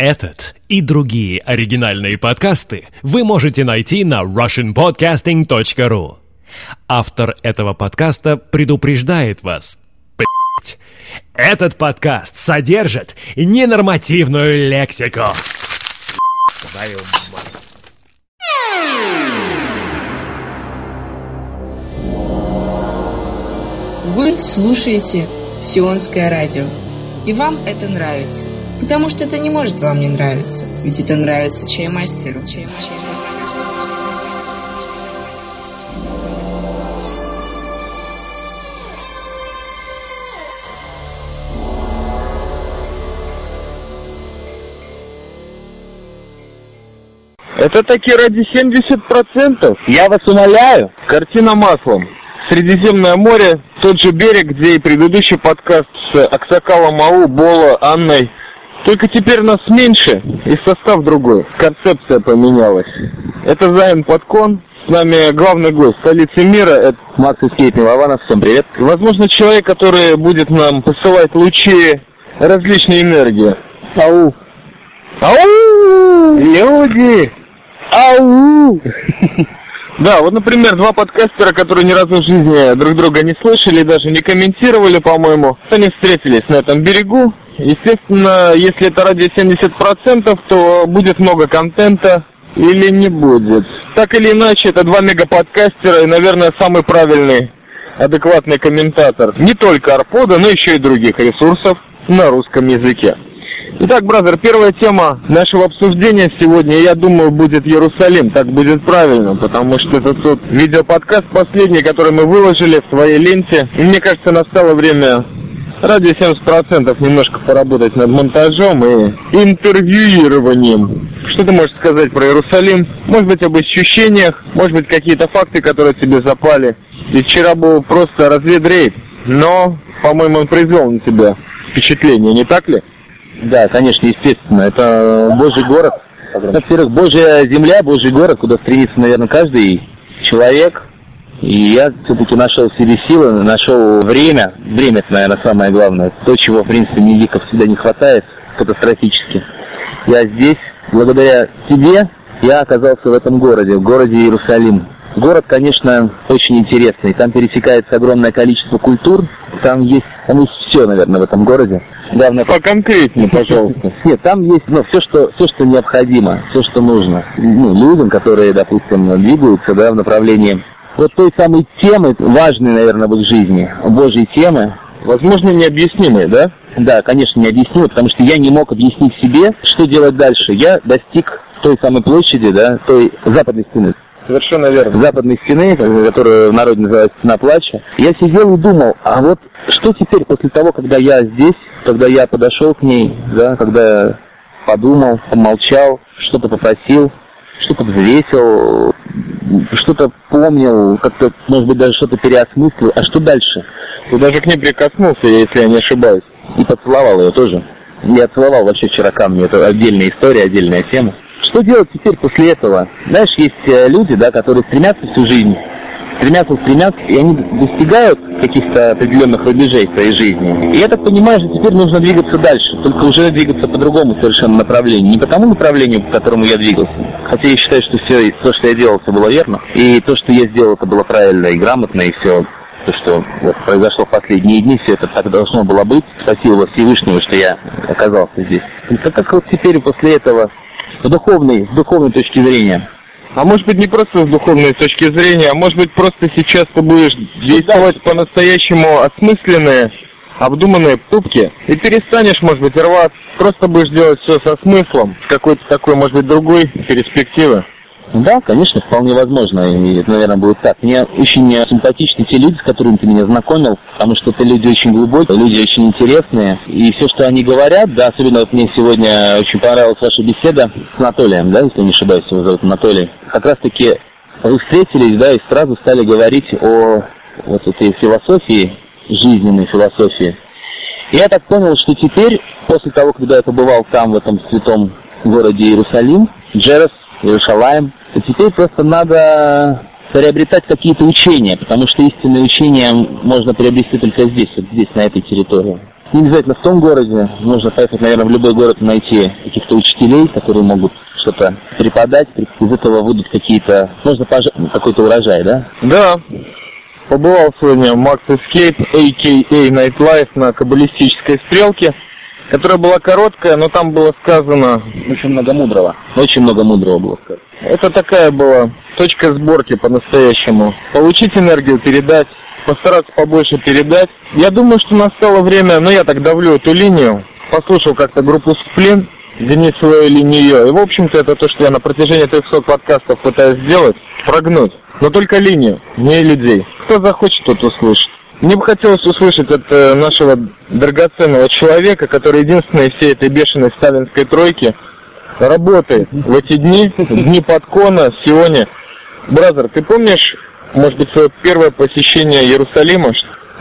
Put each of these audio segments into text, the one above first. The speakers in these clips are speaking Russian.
Этот и другие оригинальные подкасты вы можете найти на russianpodcasting.ru. Автор этого подкаста предупреждает вас. Этот подкаст содержит ненормативную лексику. Твою мать. Вы слушаете Сионское радио, и вам это нравится, потому что это не может вам не нравиться, ведь это нравится чаймастеру. чаймастеру. Это таки ради 70%. Я вас умоляю. Картина маслом. Средиземное море, тот же берег, где и предыдущий подкаст с Аксакалом Ау, Бола, Анной. Только теперь нас меньше и состав другой. Концепция поменялась. Это Зайн Подкон. С нами главный гость столицы мира. Это Макс Искейт Милованов. Всем привет. Возможно, человек, который будет нам посылать лучи различной энергии. Ау. Ау! Люди! Ау! Да, вот, например, два подкастера, которые ни разу в жизни друг друга не слышали, даже не комментировали, по-моему, они встретились на этом берегу. Естественно, если это ради 70%, то будет много контента или не будет. Так или иначе, это два мегаподкастера и, наверное, самый правильный, адекватный комментатор. Не только Арпода, но еще и других ресурсов на русском языке. Итак, бразер, первая тема нашего обсуждения сегодня, я думаю, будет Иерусалим. Так будет правильно, потому что это тот видеоподкаст последний, который мы выложили в своей ленте. И мне кажется, настало время ради 70% немножко поработать над монтажом и интервьюированием. Что ты можешь сказать про Иерусалим? Может быть, об ощущениях, может быть, какие-то факты, которые тебе запали. И вчера был просто разведрейд, но, по-моему, он произвел на тебя впечатление, не так ли? Да, конечно, естественно. Это Божий город. Во-первых, Божья земля, Божий город, куда стремится, наверное, каждый человек. И я все-таки нашел в себе силы, нашел время. Время, это, наверное, самое главное. То, чего, в принципе, медиков всегда не хватает катастрофически. Я здесь, благодаря тебе, я оказался в этом городе, в городе Иерусалим. Город, конечно, очень интересный. Там пересекается огромное количество культур. Там есть, там есть все, наверное, в этом городе. Главное, поконкретнее, пожалуйста. Нет, там есть ну, все, что, все, что необходимо, все, что нужно. Ну, людям, которые, допустим, двигаются да, в направлении вот той самой темы, важной, наверное, в их жизни, Божьей темы. Возможно, необъяснимой, да? Да, конечно, необъяснимой, потому что я не мог объяснить себе, что делать дальше. Я достиг той самой площади, да, той западной стены. Совершенно верно. Западной стены, которая в народе называется стена плача. Я сидел и думал, а вот что теперь после того, когда я здесь, когда я подошел к ней, да, когда я подумал, помолчал, что-то попросил, что-то взвесил, что-то помнил, как-то, может быть, даже что-то переосмыслил. А что дальше? Ты даже к ней прикоснулся, если я не ошибаюсь. И поцеловал ее тоже. Я целовал вообще вчера камни, это отдельная история, отдельная тема. Что делать теперь после этого? Знаешь, есть э, люди, да, которые стремятся всю жизнь, стремятся, стремятся, и они достигают каких-то определенных рубежей в своей жизни. И я так понимаю, что теперь нужно двигаться дальше, только уже двигаться по другому совершенно направлению. Не по тому направлению, по которому я двигался. Хотя я считаю, что все то, что я делал, все было верно. И то, что я сделал, это было правильно и грамотно, и все то, что вот, произошло в последние дни, все это так должно было быть. Спасибо Всевышнему, что я оказался здесь. И как вот теперь после этого с духовной, с духовной точки зрения. А может быть не просто с духовной точки зрения, а может быть просто сейчас ты будешь действовать по-настоящему осмысленные, обдуманные поступки и перестанешь, может быть, рваться, просто будешь делать все со смыслом, какой-то такой, может быть, другой перспективы. Да, конечно, вполне возможно, и это, наверное, будет так. Мне очень симпатичны те люди, с которыми ты меня знакомил, потому что это люди очень глубокие, люди очень интересные, и все, что они говорят, да, особенно вот мне сегодня очень понравилась ваша беседа с Анатолием, да, если не ошибаюсь, его зовут Анатолий. Как раз-таки вы встретились, да, и сразу стали говорить о вот этой философии, жизненной философии. Я так понял, что теперь, после того, когда я побывал там, в этом святом городе Иерусалим, Джерес, Иерусалим, то теперь просто надо приобретать какие-то учения, потому что истинные учения можно приобрести только здесь, вот здесь, на этой территории. Не обязательно в том городе, нужно поехать, наверное, в любой город найти каких-то учителей, которые могут что-то преподать, из этого выйдут какие-то, можно пож... какой-то урожай, да? Да. Побывал сегодня в Max Escape, a.k.a. Nightlife на каббалистической стрелке, которая была короткая, но там было сказано... Очень много мудрого. Очень много мудрого было сказано. Это такая была точка сборки по-настоящему. Получить энергию, передать, постараться побольше передать. Я думаю, что настало время, ну я так давлю эту линию, послушал как-то группу «Сплин», Денисова или не ее. И, в общем-то, это то, что я на протяжении 300 подкастов пытаюсь сделать, прогнуть. Но только линию, не людей. Кто захочет, тот услышит. Мне бы хотелось услышать от э, нашего драгоценного человека, который единственный всей этой бешеной сталинской тройки работает в эти дни, дни подкона, сегодня. Бразер, ты помнишь, может быть, свое первое посещение Иерусалима?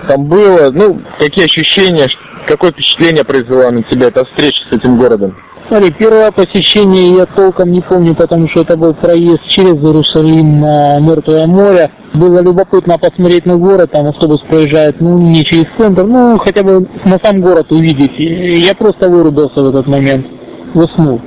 Там было, ну, какие ощущения, какое впечатление произвела на тебя эта встреча с этим городом? Смотри, первое посещение я толком не помню, потому что это был проезд через Иерусалим на Мертвое море. Было любопытно посмотреть на город, там автобус проезжает, ну, не через центр, ну, хотя бы на сам город увидеть. Я просто вырубился в этот момент, уснул.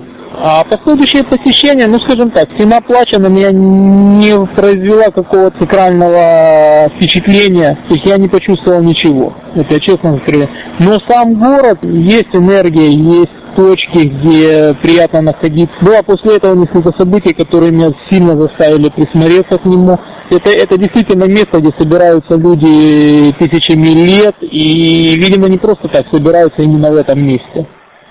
А последующее посещение, ну, скажем так, стена плача на меня не произвела какого-то сакрального впечатления, то есть я не почувствовал ничего, это я честно скажу. Но сам город, есть энергия, есть точки, где приятно находиться. Было после этого несколько событий, которые меня сильно заставили присмотреться к нему. Это, это действительно место, где собираются люди тысячами лет, и, видимо, не просто так собираются именно в этом месте.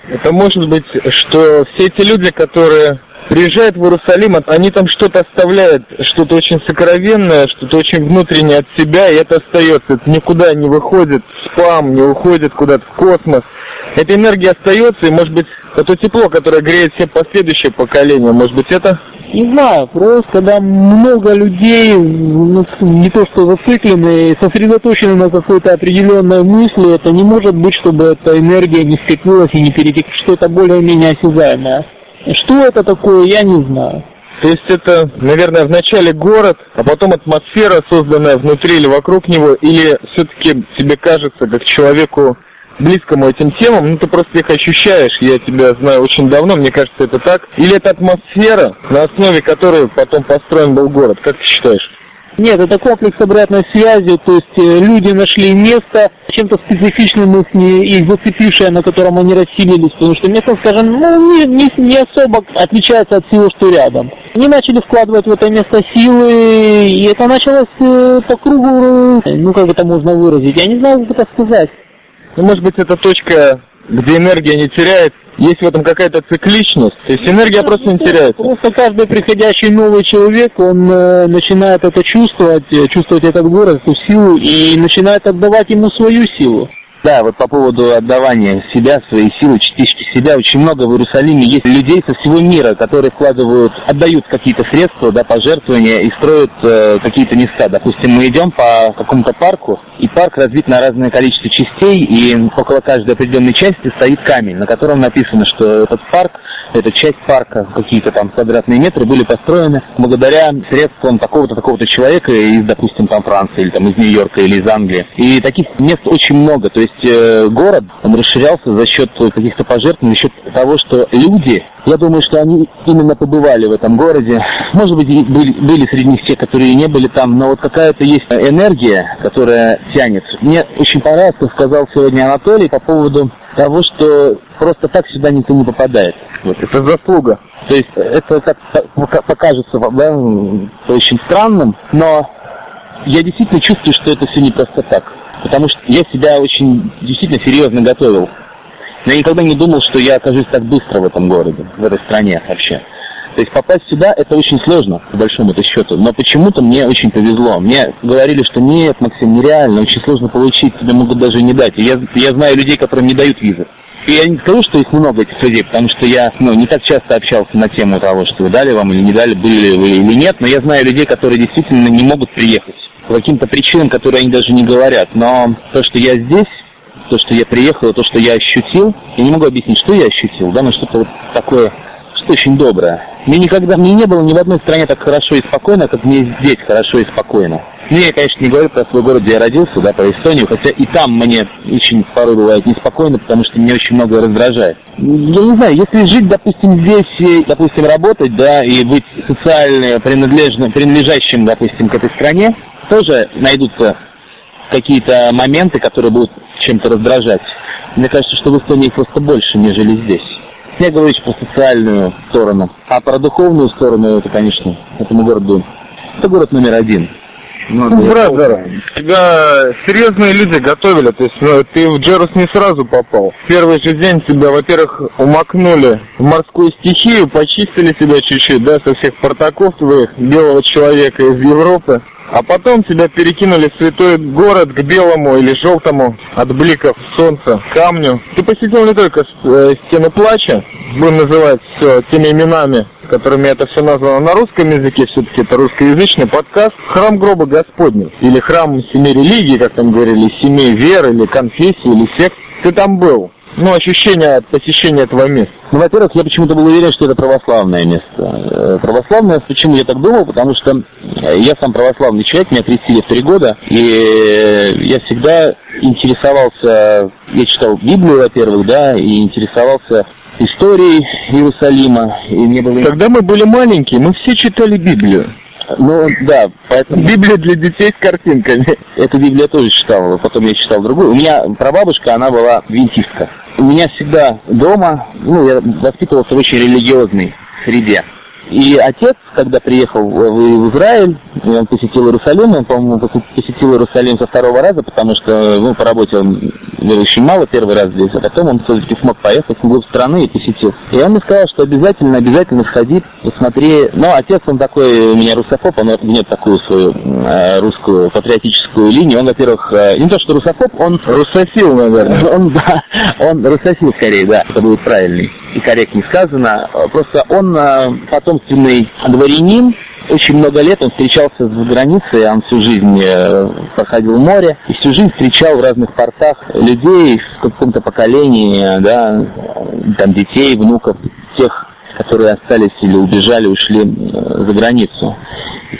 Это может быть, что все эти люди, которые приезжают в Иерусалим, они там что-то оставляют, что-то очень сокровенное, что-то очень внутреннее от себя, и это остается. Это никуда не выходит спам, не уходит куда-то в космос эта энергия остается, и, может быть, это тепло, которое греет все последующие поколения, может быть, это? Не знаю, просто когда много людей, ну, не то что зациклены, сосредоточены на какой-то определенной мысли, это не может быть, чтобы эта энергия не скопилась и не перетекла, что это более-менее осязаемое. Что это такое, я не знаю. То есть это, наверное, вначале город, а потом атмосфера, созданная внутри или вокруг него, или все-таки тебе кажется, как человеку близкому этим темам, ну ты просто их ощущаешь, я тебя знаю очень давно, мне кажется, это так. Или это атмосфера, на основе которой потом построен был город, как ты считаешь? Нет, это комплекс обратной связи, то есть э, люди нашли место, чем-то специфичным их не, их зацепившее, на котором они расселились, потому что место, скажем, ну, не, не, не особо отличается от всего, что рядом. Они начали вкладывать в это место силы, и это началось э, по кругу, э, ну, как это можно выразить, я не знаю, как это сказать. Ну, может быть, это точка, где энергия не теряет, есть в этом какая-то цикличность, то есть энергия просто не теряется. Просто каждый приходящий новый человек, он э, начинает это чувствовать, э, чувствовать этот город, эту силу, и начинает отдавать ему свою силу. Да, вот по поводу отдавания себя, своей силы, частички себя, очень много в Иерусалиме есть людей со всего мира, которые вкладывают, отдают какие-то средства, да, пожертвования и строят э, какие-то места. Допустим, мы идем по какому-то парку, и парк разбит на разное количество частей, и около каждой определенной части стоит камень, на котором написано, что этот парк эта часть парка, какие-то там квадратные метры были построены благодаря средствам такого-то, такого-то человека из, допустим, там Франции, или там из Нью-Йорка, или из Англии. И таких мест очень много. То есть э, город, он расширялся за счет каких-то пожертвований, за счет того, что люди, я думаю, что они именно побывали в этом городе. Может быть, были, были среди них те, которые не были там, но вот какая-то есть энергия, которая тянет. Мне очень понравилось, что сказал сегодня Анатолий по поводу того, что просто так сюда никто не попадает. Вот, это заслуга. То есть это как покажется да, очень странным, но я действительно чувствую, что это все не просто так. Потому что я себя очень действительно серьезно готовил. Я никогда не думал, что я окажусь так быстро в этом городе, в этой стране вообще. То есть попасть сюда это очень сложно, по большому это счету. Но почему-то мне очень повезло. Мне говорили, что нет, Максим, нереально, очень сложно получить, тебе могут даже не дать. Я, я знаю людей, которым не дают визы. И я не скажу, что их много, этих людей, потому что я ну, не так часто общался на тему того, что дали вам или не дали, были вы или нет, но я знаю людей, которые действительно не могут приехать по каким-то причинам, которые они даже не говорят. Но то, что я здесь, то, что я приехал, то, что я ощутил, я не могу объяснить, что я ощутил, да, но что-то вот такое, что очень доброе. Мне никогда, мне не было ни в одной стране так хорошо и спокойно, как мне здесь хорошо и спокойно. Не, я, конечно, не говорю про свой город, где я родился, да, про Эстонию, хотя и там мне очень порой бывает неспокойно, потому что меня очень многое раздражает. Я не знаю, если жить, допустим, здесь, и, допустим, работать, да, и быть социально принадлежным, принадлежащим, допустим, к этой стране, тоже найдутся какие-то моменты, которые будут чем-то раздражать. Мне кажется, что в Эстонии просто больше, нежели здесь. Я говорю про социальную сторону. А про духовную сторону, это, конечно, этому городу, это город номер один. Ну, ну бразер, тебя серьезные люди готовили, то есть ну, ты в Джерус не сразу попал. В первый же день тебя, во-первых, умокнули в морскую стихию, почистили тебя чуть-чуть, да, со всех портаков твоих, белого человека из Европы. А потом тебя перекинули в святой город к белому или желтому от бликов солнца камню. Ты посетил не только э, стены плача, будем называть все теми именами, которыми это все названо на русском языке, все-таки это русскоязычный подкаст, храм гроба Господня, или храм семи религий, как там говорили, семи вер, или конфессий, или сект. Ты там был ну, ощущение от посещения этого места? Ну, во-первых, я почему-то был уверен, что это православное место. Э, православное, почему я так думал? Потому что э, я сам православный человек, меня крестили в три года, и э, я всегда интересовался, я читал Библию, во-первых, да, и интересовался историей Иерусалима. И мне было... Когда мы были маленькие, мы все читали Библию. Ну, да, поэтому... Библия для детей с картинками. Эту Библию я тоже читал, потом я читал другую. У меня прабабушка, она была винтистка. Меня всегда дома, ну, я воспитывался в очень религиозной среде. И отец, когда приехал в, Израиль, он посетил Иерусалим, он, по-моему, посетил Иерусалим со второго раза, потому что, ну, по работе он очень мало первый раз здесь, а потом он все-таки смог поехать в глубь страны и посетил. И он мне сказал, что обязательно, обязательно сходи, посмотри. Но отец, он такой, у меня русофоб, он нет такую свою э, русскую патриотическую линию. Он, во-первых, э, не то, что русофоб, он... Русофил, наверное. Он, да, он русофил скорее, да, это будет правильный и корректнее сказано. Просто он э, потомственный дворянин, очень много лет он встречался за границей, он всю жизнь э, проходил море, и всю жизнь встречал в разных портах людей в каком-то поколении, да, там детей, внуков, тех, которые остались или убежали, ушли э, за границу.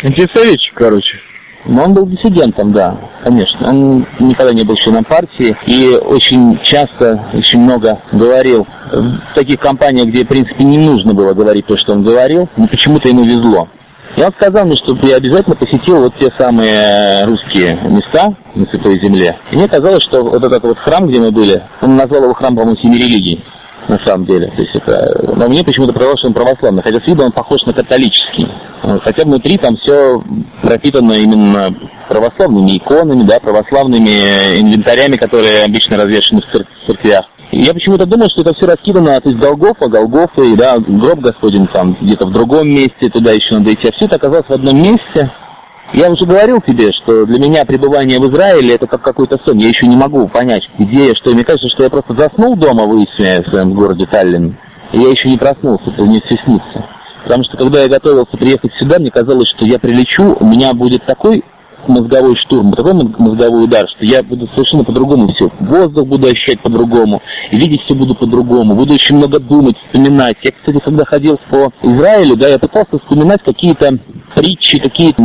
Антисоветчик, короче. Но он был диссидентом, да, конечно. Он никогда не был членом партии и очень часто, очень много говорил в таких компаниях, где, в принципе, не нужно было говорить то, что он говорил, но почему-то ему везло. И он сказал мне, чтобы я обязательно посетил вот те самые русские места на Святой Земле. И мне казалось, что вот этот вот храм, где мы были, он назвал его храм, по-моему, семи религий на самом деле. То есть это, но мне почему-то показалось, что он православный, хотя с виду он похож на католический. Хотя внутри там все пропитано именно православными иконами, да, православными инвентарями, которые обычно развешаны в церквях. Я почему-то думал, что это все раскидано, то есть Голгофа, Голгофа, и да, гроб Господень там где-то в другом месте, туда еще надо идти. А все это оказалось в одном месте. Я уже говорил тебе, что для меня пребывание в Израиле это как какой-то сон. Я еще не могу понять, где я, что. Мне кажется, что я просто заснул дома в Исме, в своем городе Таллин, и я еще не проснулся, это мне все снится. Потому что когда я готовился приехать сюда, мне казалось, что я прилечу, у меня будет такой мозговой штурм, такой мозговой удар, что я буду совершенно по-другому все. Воздух буду ощущать по-другому, видеть все буду по-другому, буду очень много думать, вспоминать. Я, кстати, когда ходил по Израилю, да, я пытался вспоминать какие-то притчи, какие-то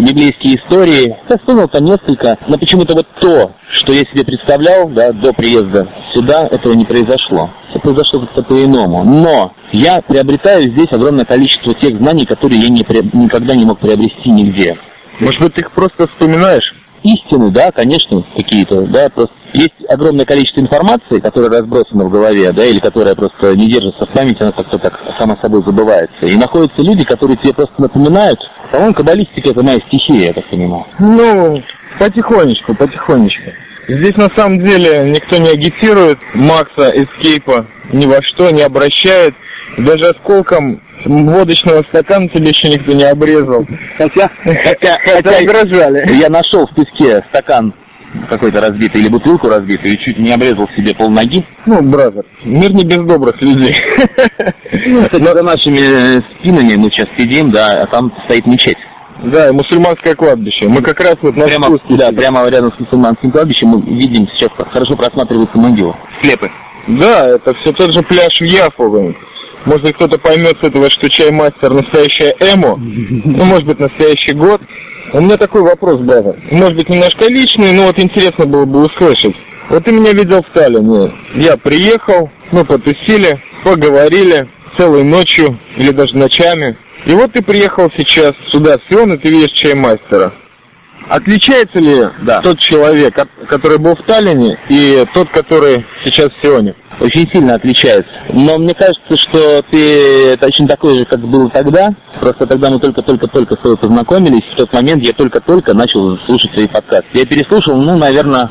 библейские истории. Я вспомнил там несколько, но почему-то вот то, что я себе представлял, да, до приезда сюда, этого не произошло. Это произошло как-то по-иному. Но я приобретаю здесь огромное количество тех знаний, которые я не, никогда не мог приобрести нигде. Может быть, ты их просто вспоминаешь? Истины, да, конечно, какие-то, да, просто есть огромное количество информации, которая разбросана в голове, да, или которая просто не держится в памяти, она как-то так само собой забывается. И находятся люди, которые тебе просто напоминают. По-моему, каббалистика это моя стихия, я так понимаю. Ну, потихонечку, потихонечку. Здесь на самом деле никто не агитирует Макса Эскейпа ни во что, не обращает. Даже осколком водочного стакана тебе еще никто не обрезал. Хотя, хотя, хотя угрожали. Я нашел в песке стакан какой-то разбитый или бутылку разбитую и чуть не обрезал себе пол ноги. Ну, бразер, мир не без добрых людей. За нашими спинами мы сейчас сидим, да, а там стоит мечеть. Да, мусульманское кладбище. Мы как раз вот на прямо, спуске. Да, прямо рядом с мусульманским кладбищем мы видим сейчас хорошо просматриваются могилы. Склепы. Да, это все тот же пляж в Яфу. Может быть, кто-то поймет с этого, что чаймастер настоящая эмо, ну, может быть, настоящий год. У меня такой вопрос, брат. Может быть, немножко личный, но вот интересно было бы услышать. Вот ты меня видел в Таллине. Я приехал, мы потусили, поговорили целой ночью или даже ночами. И вот ты приехал сейчас сюда, в Сион, и ты видишь чаймастера. Отличается ли да. тот человек, который был в Таллине, и тот, который сейчас в Сионе? Очень сильно отличается. Но мне кажется, что ты точно такой же, как был тогда. Просто тогда мы только-только-только с тобой познакомились. В тот момент я только-только начал слушать свои подкасты. Я переслушал, ну, наверное,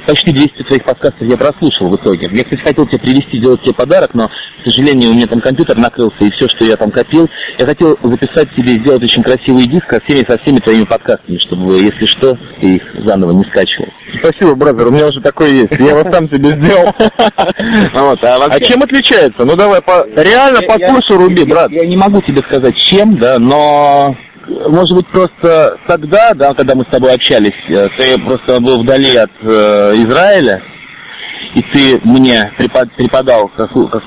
почти 200 твоих подкастов я прослушал в итоге. Я, кстати, хотел тебе привезти, сделать тебе подарок, но, к сожалению, у меня там компьютер накрылся, и все, что я там копил, я хотел записать себе, сделать очень красивый диск со всеми, со всеми твоими подкастами, чтобы, если что, ты их заново не скачивал. Спасибо, бразер, у меня уже такое есть. Я его сам себе сделал. А, а чем отличается? Ну давай, реально послушай, Руби, брат. Я не могу тебе сказать, чем, да, но может быть, просто тогда, да, когда мы с тобой общались, э, ты просто был вдали от э, Израиля, и ты мне препод, преподал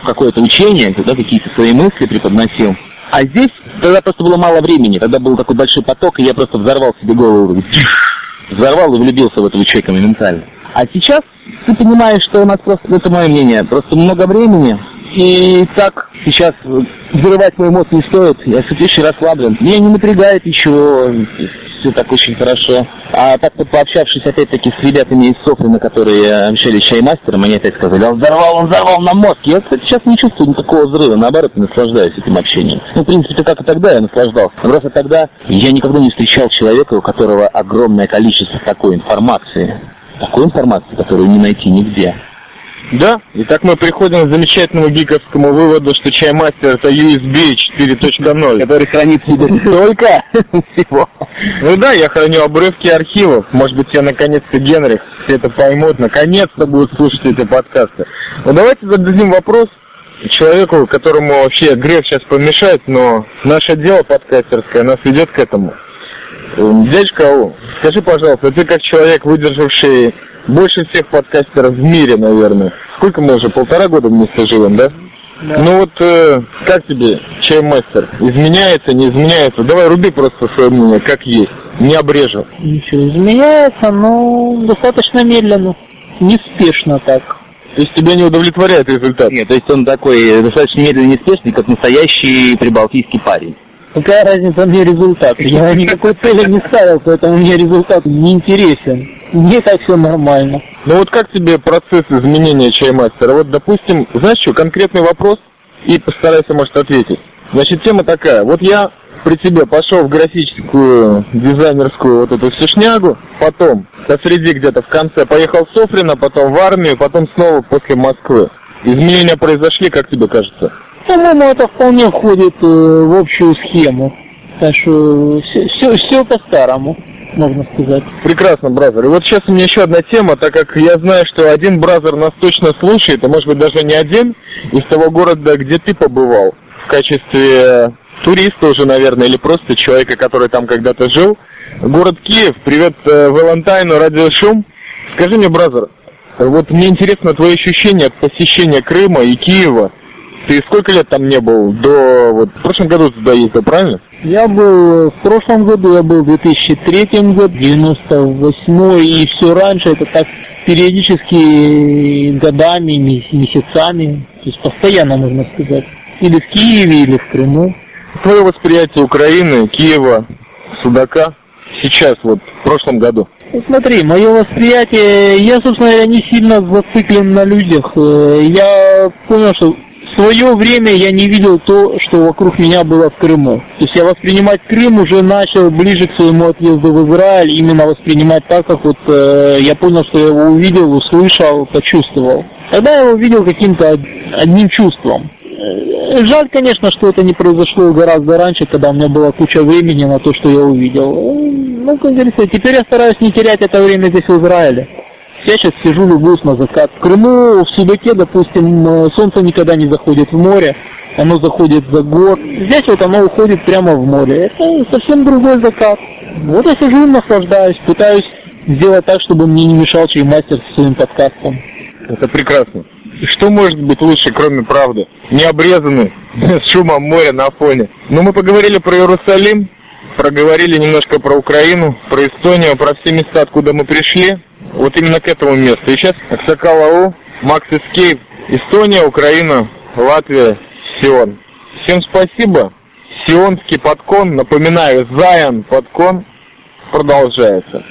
какое-то учение, да, какие-то свои мысли преподносил. А здесь тогда просто было мало времени, тогда был такой большой поток, и я просто взорвал себе голову, взорвал и влюбился в этого человека моментально. А сейчас ты понимаешь, что у нас просто, это мое мнение, просто много времени, и так сейчас взрывать мой мозг не стоит. Я все очень расслаблен. Меня не напрягает ничего. Все так очень хорошо. А так вот пообщавшись опять-таки с ребятами из Софрина, которые общались чаймастером, они опять сказали, он взорвал, он взорвал на мозг. Я, кстати, сейчас не чувствую никакого взрыва, наоборот, наслаждаюсь этим общением. Ну, в принципе, как и тогда я наслаждался. Просто тогда я никогда не встречал человека, у которого огромное количество такой информации. Такой информации, которую не найти нигде. Да, и так мы приходим к замечательному гиковскому выводу, что чаймастер это USB 4.0. Который хранит себе столько всего. Ну да, я храню обрывки архивов. Может быть, я наконец-то, Генрих, все это поймут, наконец-то будут слушать эти подкасты. Ну давайте зададим вопрос человеку, которому вообще грех сейчас помешает, но наше дело подкастерское нас ведет к этому. Дядечка скажи, пожалуйста, ты как человек, выдержавший больше всех подкастеров в мире, наверное. Сколько мы уже, полтора года вместе живем, да? Да. Ну вот, э, как тебе, чаймастер? Изменяется, не изменяется? Давай руби просто свое мнение, как есть. Не обрежем. Ничего, изменяется, но достаточно медленно. Неспешно так. То есть тебя не удовлетворяет результат? Нет, то есть он такой достаточно медленный, неспешный, как настоящий прибалтийский парень. Какая разница мне результат? Я никакой цели не ставил, поэтому мне результат не интересен. Мне так все нормально. Ну вот как тебе процесс изменения чаймастера? Вот, допустим, знаешь что, конкретный вопрос, и постарайся, может, ответить. Значит, тема такая. Вот я при тебе пошел в графическую, дизайнерскую вот эту всю шнягу, потом посреди где-то в конце поехал в Софрино, потом в армию, потом снова после Москвы. Изменения произошли, как тебе кажется? По-моему, это вполне входит э, в общую схему. Так что все, все, все по-старому, можно сказать. Прекрасно, бразер. И вот сейчас у меня еще одна тема, так как я знаю, что один бразер нас точно слушает, а может быть даже не один, из того города, где ты побывал, в качестве туриста уже, наверное, или просто человека, который там когда-то жил. Город Киев, привет э, Валентайну, радиошум. Скажи мне, бразер, вот мне интересно твои ощущения от посещения Крыма и Киева ты сколько лет там не был? До вот в прошлом году туда ездил, правильно? Я был в прошлом году, я был в 2003 году, 98 и все раньше, это так периодически годами, месяцами, то есть постоянно, можно сказать. Или в Киеве, или в Крыму. Твое восприятие Украины, Киева, Судака сейчас, вот в прошлом году? Смотри, мое восприятие, я, собственно, я не сильно зациклен на людях. Э, я понял, что свое время я не видел то, что вокруг меня было в Крыму. То есть я воспринимать Крым уже начал ближе к своему отъезду в Израиль, именно воспринимать так, как вот э, я понял, что я его увидел, услышал, почувствовал. Тогда я его видел каким-то одним чувством. Э, жаль, конечно, что это не произошло гораздо раньше, когда у меня была куча времени на то, что я увидел. Ну, как говорится, теперь я стараюсь не терять это время здесь в Израиле. Я сейчас сижу, любуюсь на закат. В Крыму, в Судаке, допустим, солнце никогда не заходит в море, оно заходит за гор. Здесь вот оно уходит прямо в море. Это совсем другой закат. Вот я сижу, наслаждаюсь, пытаюсь сделать так, чтобы мне не мешал чаймастер со своим подкастом. Это прекрасно. Что может быть лучше, кроме правды? Не обрезанный, с шумом моря на фоне. Но ну, мы поговорили про Иерусалим. проговорили немножко про Украину, про Эстонию, про все места, откуда мы пришли. Вот именно к этому месту. И сейчас Аксакал Макс Эскейп, Эстония, Украина, Латвия, Сион. Всем спасибо. Сионский подкон, напоминаю, Заян подкон продолжается.